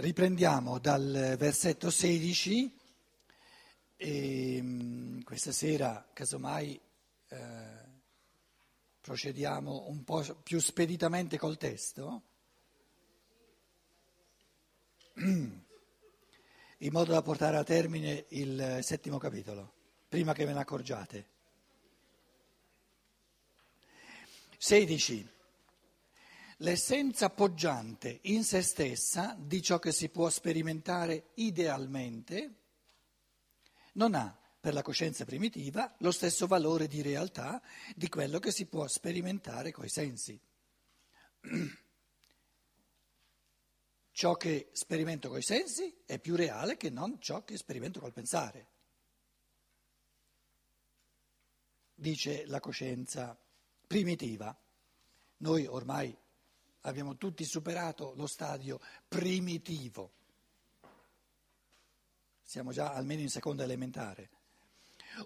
Riprendiamo dal versetto 16 e mm, questa sera, casomai, eh, procediamo un po' più speditamente col testo, in modo da portare a termine il settimo capitolo, prima che ve ne accorgiate. 16 l'essenza poggiante in se stessa di ciò che si può sperimentare idealmente non ha per la coscienza primitiva lo stesso valore di realtà di quello che si può sperimentare coi sensi. Ciò che sperimento coi sensi è più reale che non ciò che sperimento col pensare, dice la coscienza primitiva. Noi ormai abbiamo tutti superato lo stadio primitivo, siamo già almeno in seconda elementare.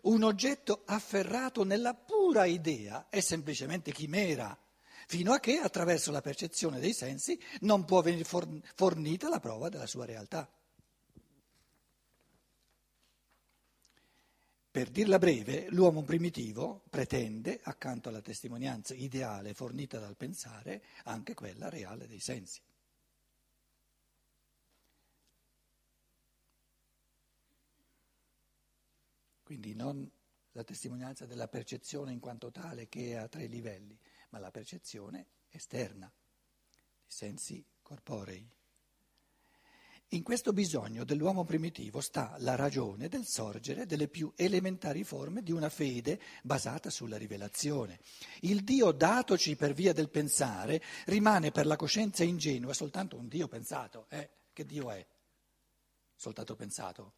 Un oggetto afferrato nella pura idea è semplicemente chimera, fino a che attraverso la percezione dei sensi non può venire fornita la prova della sua realtà. Per dirla breve, l'uomo primitivo pretende, accanto alla testimonianza ideale fornita dal pensare, anche quella reale dei sensi. Quindi non la testimonianza della percezione in quanto tale che è a tre livelli, ma la percezione esterna, i sensi corporei. In questo bisogno dell'uomo primitivo sta la ragione del sorgere delle più elementari forme di una fede basata sulla rivelazione. Il Dio datoci per via del pensare rimane per la coscienza ingenua soltanto un Dio pensato. Eh, che Dio è? Soltanto pensato.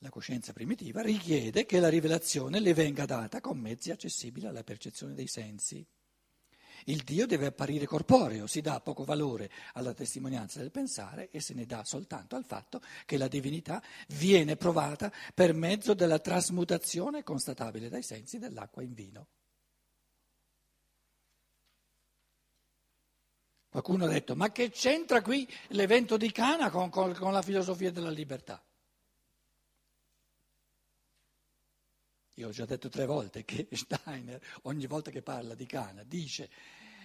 La coscienza primitiva richiede che la rivelazione le venga data con mezzi accessibili alla percezione dei sensi. Il Dio deve apparire corporeo, si dà poco valore alla testimonianza del pensare e se ne dà soltanto al fatto che la divinità viene provata per mezzo della trasmutazione constatabile dai sensi dell'acqua in vino. Qualcuno ha detto, ma che c'entra qui l'evento di Cana con, con, con la filosofia della libertà? Io ho già detto tre volte che Steiner, ogni volta che parla di Cana, dice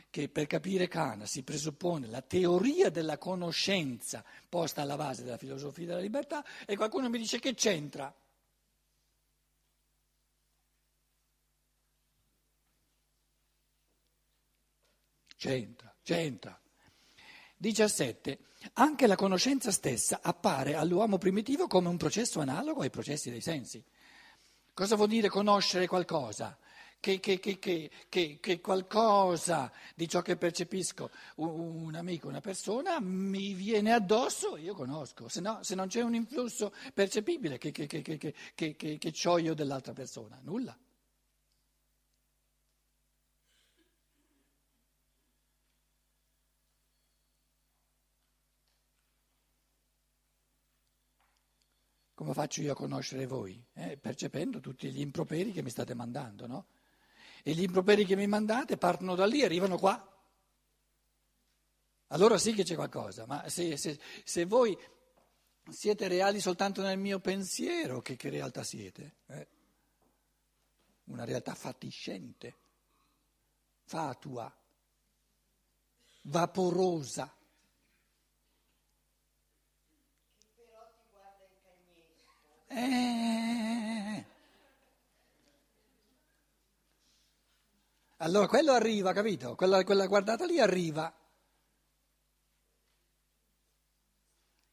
che per capire Cana si presuppone la teoria della conoscenza posta alla base della filosofia della libertà e qualcuno mi dice che c'entra. C'entra, c'entra. 17. Anche la conoscenza stessa appare all'uomo primitivo come un processo analogo ai processi dei sensi. Cosa vuol dire conoscere qualcosa? Che, che, che, che, qualcosa di ciò che percepisco, un, un, amico, una persona, mi viene addosso, io conosco, se, no, se non c'è un influsso percepibile, che, che, che, che, ho io dell'altra persona? Nulla. Come faccio io a conoscere voi? Eh, percependo tutti gli improperi che mi state mandando, no? E gli improperi che mi mandate partono da lì arrivano qua. Allora sì che c'è qualcosa, ma se, se, se voi siete reali soltanto nel mio pensiero, che, che realtà siete? Eh? Una realtà fatiscente, fatua, vaporosa. Eh. Allora quello arriva, capito? Quella, quella guardata lì arriva.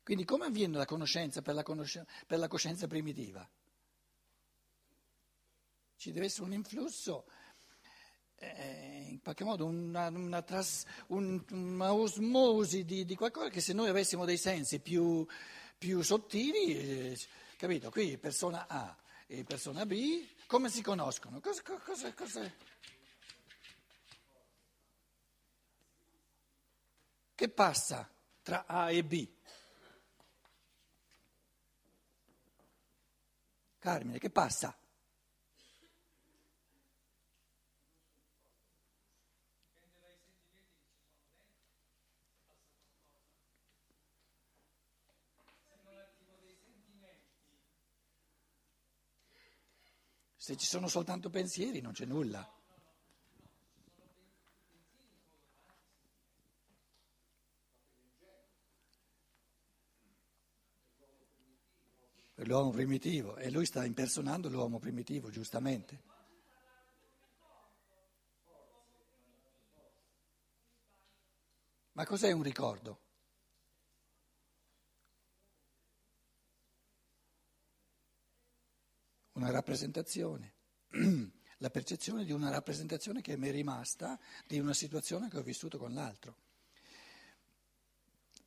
Quindi come avviene la conoscenza per la, conoscenza, per la coscienza primitiva? Ci deve essere un influsso, eh, in qualche modo una, una, tras, un, una osmosi di, di, qualcosa che se noi avessimo dei sensi più, più sottili... Eh, Capito? Qui persona A e persona B, come si conoscono? Cosa, cosa, cosa... Che passa tra A e B? Carmine, che passa? Se ci sono soltanto pensieri non c'è nulla. Per l'uomo primitivo, e lui sta impersonando l'uomo primitivo, giustamente. Ma cos'è un ricordo? Una rappresentazione, la percezione di una rappresentazione che mi è rimasta di una situazione che ho vissuto con l'altro.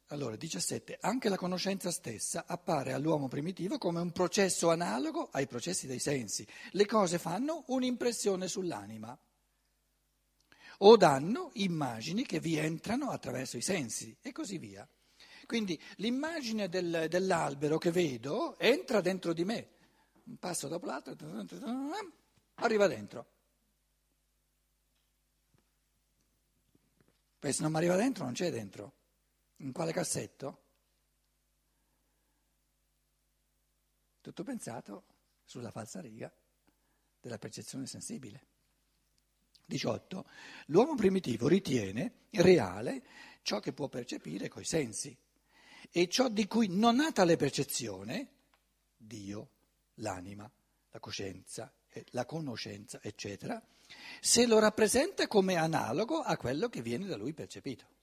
Allora, 17. Anche la conoscenza stessa appare all'uomo primitivo come un processo analogo ai processi dei sensi. Le cose fanno un'impressione sull'anima o danno immagini che vi entrano attraverso i sensi e così via. Quindi l'immagine del, dell'albero che vedo entra dentro di me, un passo dopo l'altro, arriva dentro. Poi se non mi arriva dentro non c'è dentro. In quale cassetto? Tutto pensato sulla falsa riga della percezione sensibile. 18. L'uomo primitivo ritiene reale ciò che può percepire coi sensi e ciò di cui non ha tale percezione, Dio, l'anima, la coscienza, la conoscenza, eccetera, se lo rappresenta come analogo a quello che viene da lui percepito.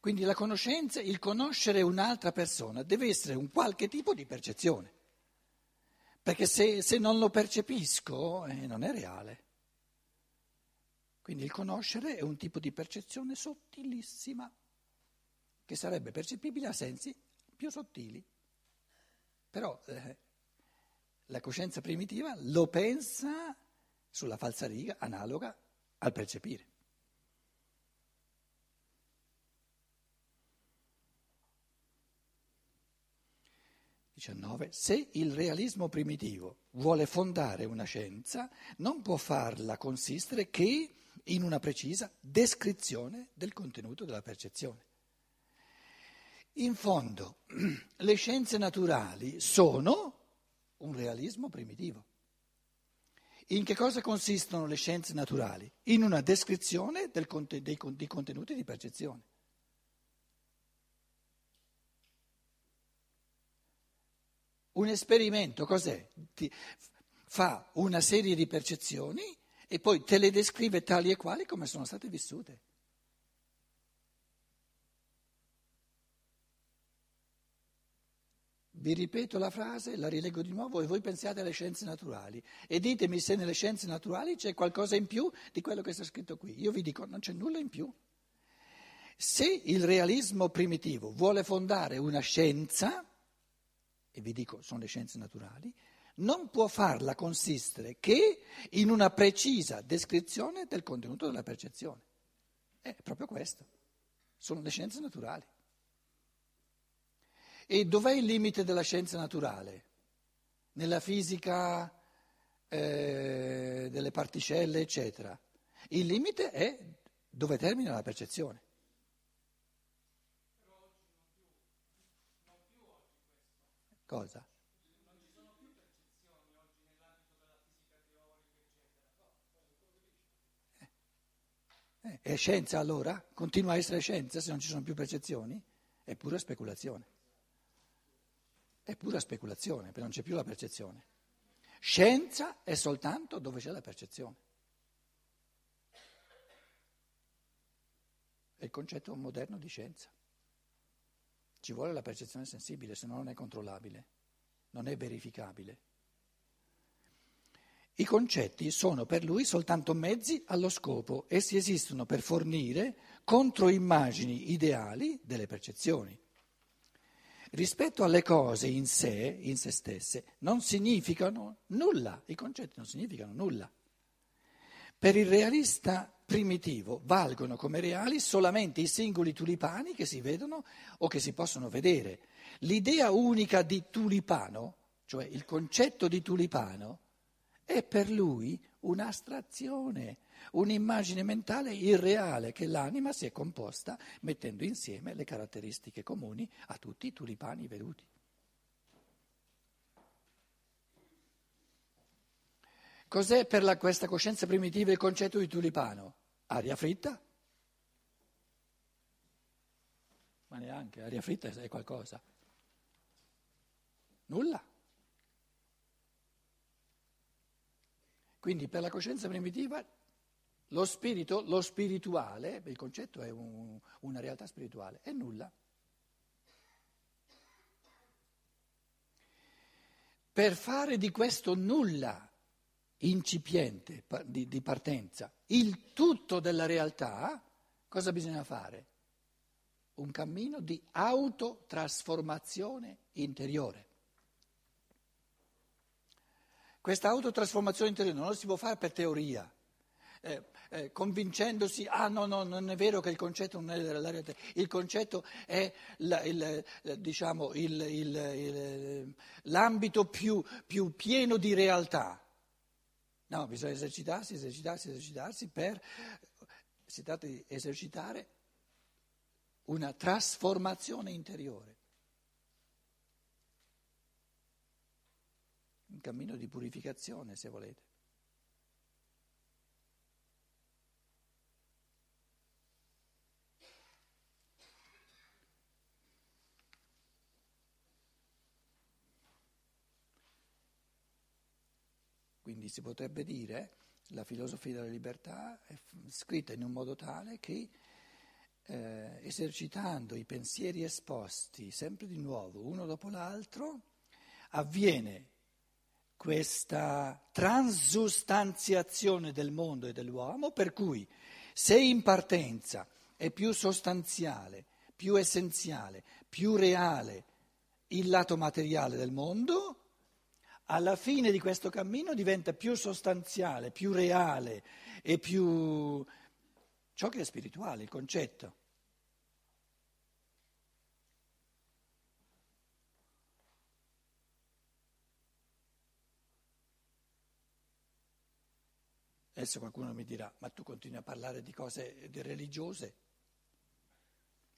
Quindi la conoscenza, il conoscere un'altra persona deve essere un qualche tipo di percezione. Perché se, se non lo percepisco eh, non è reale. Quindi il conoscere è un tipo di percezione sottilissima, che sarebbe percepibile a sensi più sottili. Però eh, la coscienza primitiva lo pensa sulla falsariga analoga al percepire. 19. Se il realismo primitivo vuole fondare una scienza, non può farla consistere che in una precisa descrizione del contenuto della percezione. In fondo, le scienze naturali sono un realismo primitivo. In che cosa consistono le scienze naturali? In una descrizione del, dei, dei contenuti di percezione. Un esperimento cos'è? Ti fa una serie di percezioni e poi te le descrive tali e quali come sono state vissute. Vi ripeto la frase, la rilego di nuovo e voi pensiate alle scienze naturali e ditemi se nelle scienze naturali c'è qualcosa in più di quello che sta scritto qui. Io vi dico non c'è nulla in più. Se il realismo primitivo vuole fondare una scienza, e vi dico sono le scienze naturali, non può farla consistere che in una precisa descrizione del contenuto della percezione. È proprio questo, sono le scienze naturali. E dov'è il limite della scienza naturale? Nella fisica eh, delle particelle, eccetera. Il limite è dove termina la percezione. Cosa? Eccetera. Eh, è scienza allora? Continua a essere scienza se non ci sono più percezioni? È pura speculazione. È pura speculazione, perché non c'è più la percezione. Scienza è soltanto dove c'è la percezione. È il concetto moderno di scienza. Ci vuole la percezione sensibile, se no non è controllabile, non è verificabile. I concetti sono per lui soltanto mezzi allo scopo, essi esistono per fornire controimmagini ideali delle percezioni. Rispetto alle cose in sé, in se stesse, non significano nulla, i concetti non significano nulla. Per il realista primitivo valgono come reali solamente i singoli tulipani che si vedono o che si possono vedere. L'idea unica di tulipano, cioè il concetto di tulipano, è per lui un'astrazione, un'immagine mentale irreale che l'anima si è composta mettendo insieme le caratteristiche comuni a tutti i tulipani veduti. Cos'è per la, questa coscienza primitiva il concetto di tulipano? Aria fritta? Ma neanche, aria fritta è qualcosa. Nulla. Quindi per la coscienza primitiva lo spirito, lo spirituale, il concetto è un, una realtà spirituale, è nulla. Per fare di questo nulla incipiente di, di partenza, il tutto della realtà, cosa bisogna fare? Un cammino di autotrasformazione interiore. Questa autotrasformazione interiore non la si può fare per teoria. Eh, eh, convincendosi, ah no, no, non è vero che il concetto non è della realtà, il concetto è la, il, diciamo, il, l'ambito più, più pieno di realtà. No, bisogna esercitarsi, esercitarsi, esercitarsi per... Si tratta di esercitare una trasformazione interiore. Un cammino di purificazione, se volete. Quindi si potrebbe dire la filosofia della libertà è scritta in un modo tale che eh, esercitando i pensieri esposti sempre di nuovo, uno dopo l'altro, avviene questa transustanziazione del mondo e dell'uomo, per cui se in partenza è più sostanziale, più essenziale, più reale il lato materiale del mondo, alla fine di questo cammino diventa più sostanziale, più reale e più ciò che è spirituale, il concetto. Adesso qualcuno mi dirà, ma tu continui a parlare di cose religiose?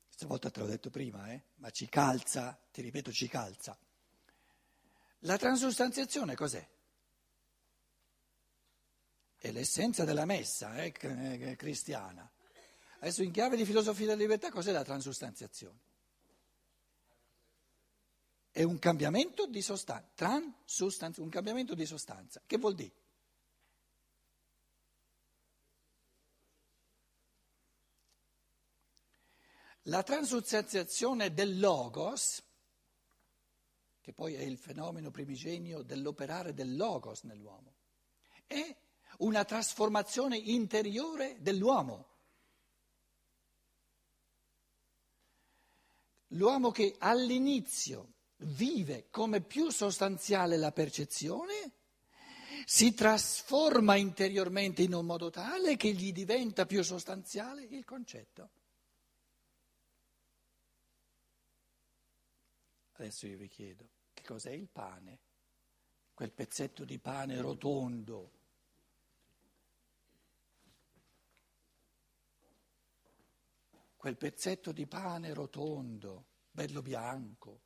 Stavolta te l'ho detto prima, eh? ma ci calza, ti ripeto, ci calza. La transustanziazione cos'è? È l'essenza della messa eh, eh, cristiana. Adesso in chiave di filosofia della libertà cos'è la transustanziazione? È un cambiamento di sostanza, transustanza, un cambiamento di sostanza. Che vuol dire? La transustanziazione del logos che poi è il fenomeno primigenio dell'operare del logos nell'uomo. È una trasformazione interiore dell'uomo. L'uomo che all'inizio vive come più sostanziale la percezione, si trasforma interiormente in un modo tale che gli diventa più sostanziale il concetto. Adesso io vi chiedo, cos'è il pane? Quel pezzetto di pane rotondo. Quel pezzetto di pane rotondo, bello bianco.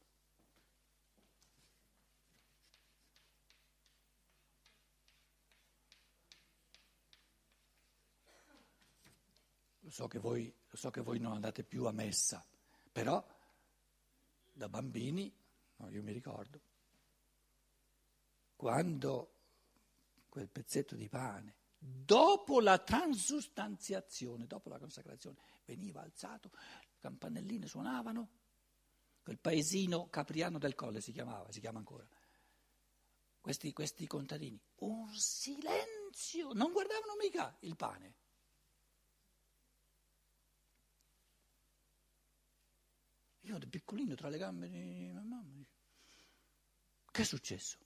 Lo so, voi, lo so che voi non andate più a messa, però da bambini, no, io mi ricordo, quando quel pezzetto di pane, dopo la transustanziazione, dopo la consacrazione, veniva alzato, le campanelline suonavano, quel paesino Capriano del Colle si chiamava, si chiama ancora, questi, questi contadini, un silenzio, non guardavano mica il pane. Io da piccolino tra le gambe di mamma. Che è successo?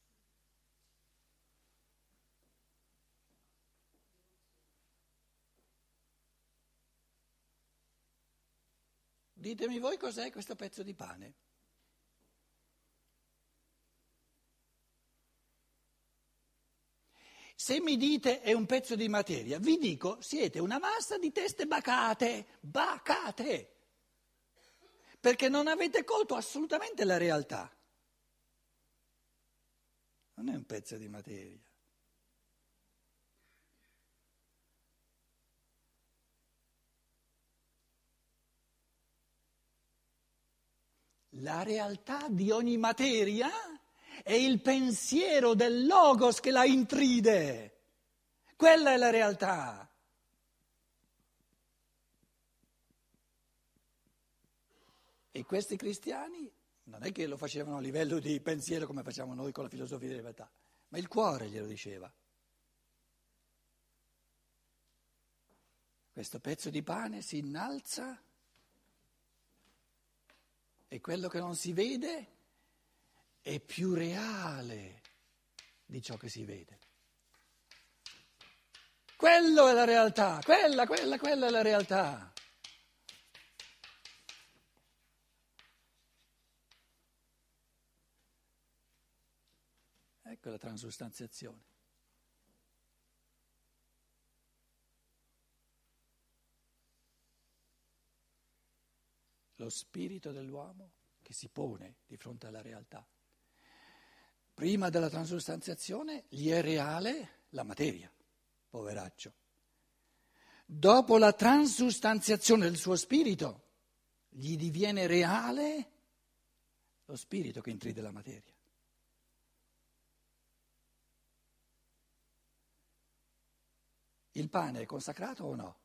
Ditemi voi cos'è questo pezzo di pane. Se mi dite è un pezzo di materia, vi dico siete una massa di teste bacate, bacate perché non avete colto assolutamente la realtà non è un pezzo di materia. La realtà di ogni materia è il pensiero del logos che la intride. Quella è la realtà. E questi cristiani non è che lo facevano a livello di pensiero come facciamo noi con la filosofia della libertà, ma il cuore glielo diceva. Questo pezzo di pane si innalza e quello che non si vede è più reale di ciò che si vede. Quello è la realtà, quella, quella, quella è la realtà. Ecco la transustanziazione. Lo spirito dell'uomo che si pone di fronte alla realtà. Prima della transustanziazione gli è reale la materia, poveraccio. Dopo la transustanziazione del suo spirito, gli diviene reale lo spirito che intride la materia. Il pane è consacrato o no?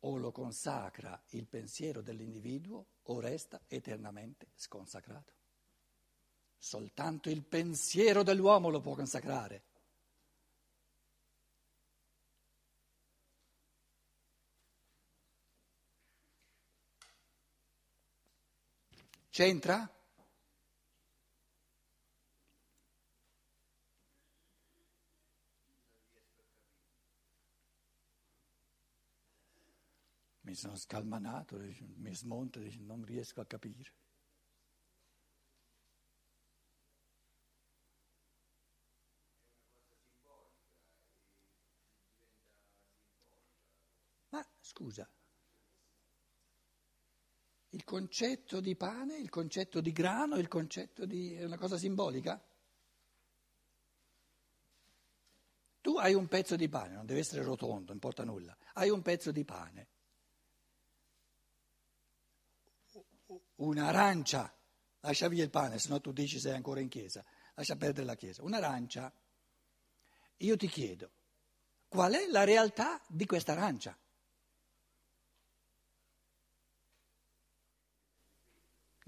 O lo consacra il pensiero dell'individuo o resta eternamente sconsacrato. Soltanto il pensiero dell'uomo lo può consacrare. C'entra? Mi sono scalmanato, mi smonto, non riesco a capire. Ma scusa, il concetto di pane, il concetto di grano, il concetto di... è una cosa simbolica? Tu hai un pezzo di pane, non deve essere rotondo, non importa nulla, hai un pezzo di pane. Un'arancia, lascia via il pane, se no tu dici sei ancora in chiesa, lascia perdere la chiesa, un'arancia, io ti chiedo, qual è la realtà di questa arancia?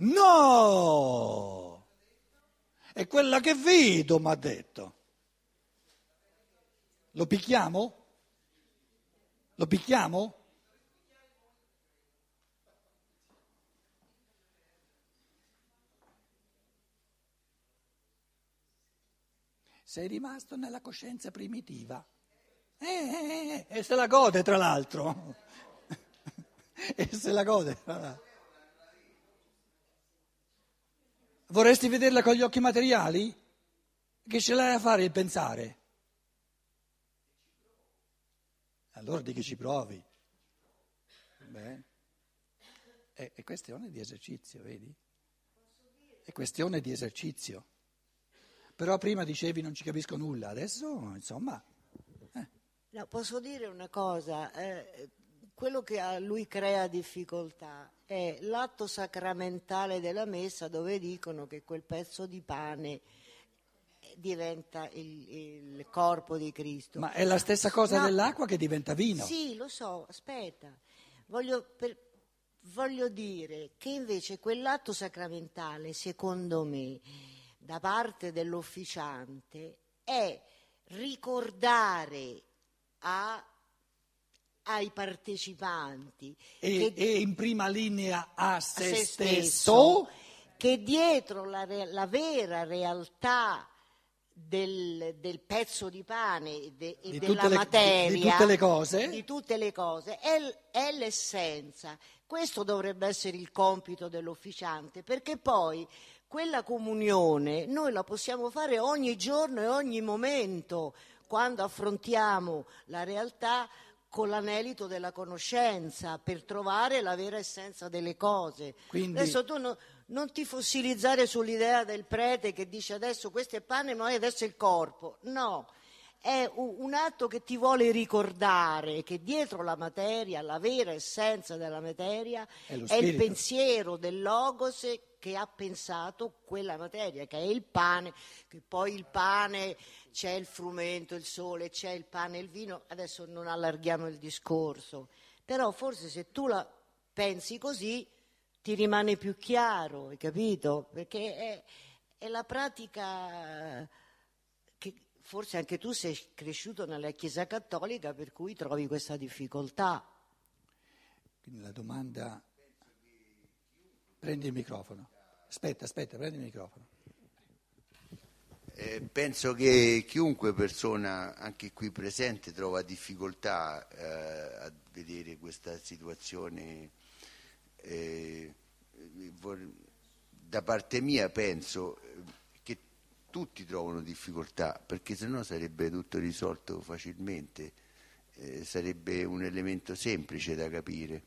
No! È quella che vedo, mi ha detto. Lo picchiamo? Lo picchiamo? Sei rimasto nella coscienza primitiva. Eh, eh, eh, e se la gode tra l'altro. e se la gode. Vorresti vederla con gli occhi materiali? Che ce l'hai a fare il pensare? Allora di che ci provi. Beh, è, è questione di esercizio, vedi? È questione di esercizio. Però prima dicevi non ci capisco nulla, adesso insomma... Eh. No, posso dire una cosa, eh, quello che a lui crea difficoltà è l'atto sacramentale della messa dove dicono che quel pezzo di pane diventa il, il corpo di Cristo. Ma è la stessa cosa no, dell'acqua che diventa vino. Sì, lo so, aspetta. Voglio, per, voglio dire che invece quell'atto sacramentale, secondo me, da parte dell'officiante è ricordare a, ai partecipanti e, che, e, in prima linea a se, a se stesso, stesso, che dietro la, la vera realtà del, del, pezzo di pane e, de, e della le, materia, di, di, tutte le cose, di tutte le cose è, è, l'essenza. Questo dovrebbe essere il compito dell'officiante, perché poi quella comunione noi la possiamo fare ogni giorno e ogni momento quando affrontiamo la realtà con l'anelito della conoscenza per trovare la vera essenza delle cose. Quindi... Adesso tu no, non ti fossilizzare sull'idea del prete che dice adesso questo è pane ma adesso è il corpo. No, è un atto che ti vuole ricordare che dietro la materia, la vera essenza della materia, è, è il pensiero del Logos che ha pensato quella materia, che è il pane, che poi il pane c'è il frumento, il sole, c'è il pane il vino, adesso non allarghiamo il discorso, però forse se tu la pensi così ti rimane più chiaro, hai capito? Perché è, è la pratica che forse anche tu sei cresciuto nella Chiesa Cattolica per cui trovi questa difficoltà. Quindi la domanda... Prendi il microfono. Aspetta, aspetta, prendi il microfono. Eh, penso che chiunque persona, anche qui presente, trova difficoltà eh, a vedere questa situazione. Eh, da parte mia penso tutti trovano difficoltà, perché sennò sarebbe tutto risolto facilmente, eh, sarebbe un elemento semplice da capire.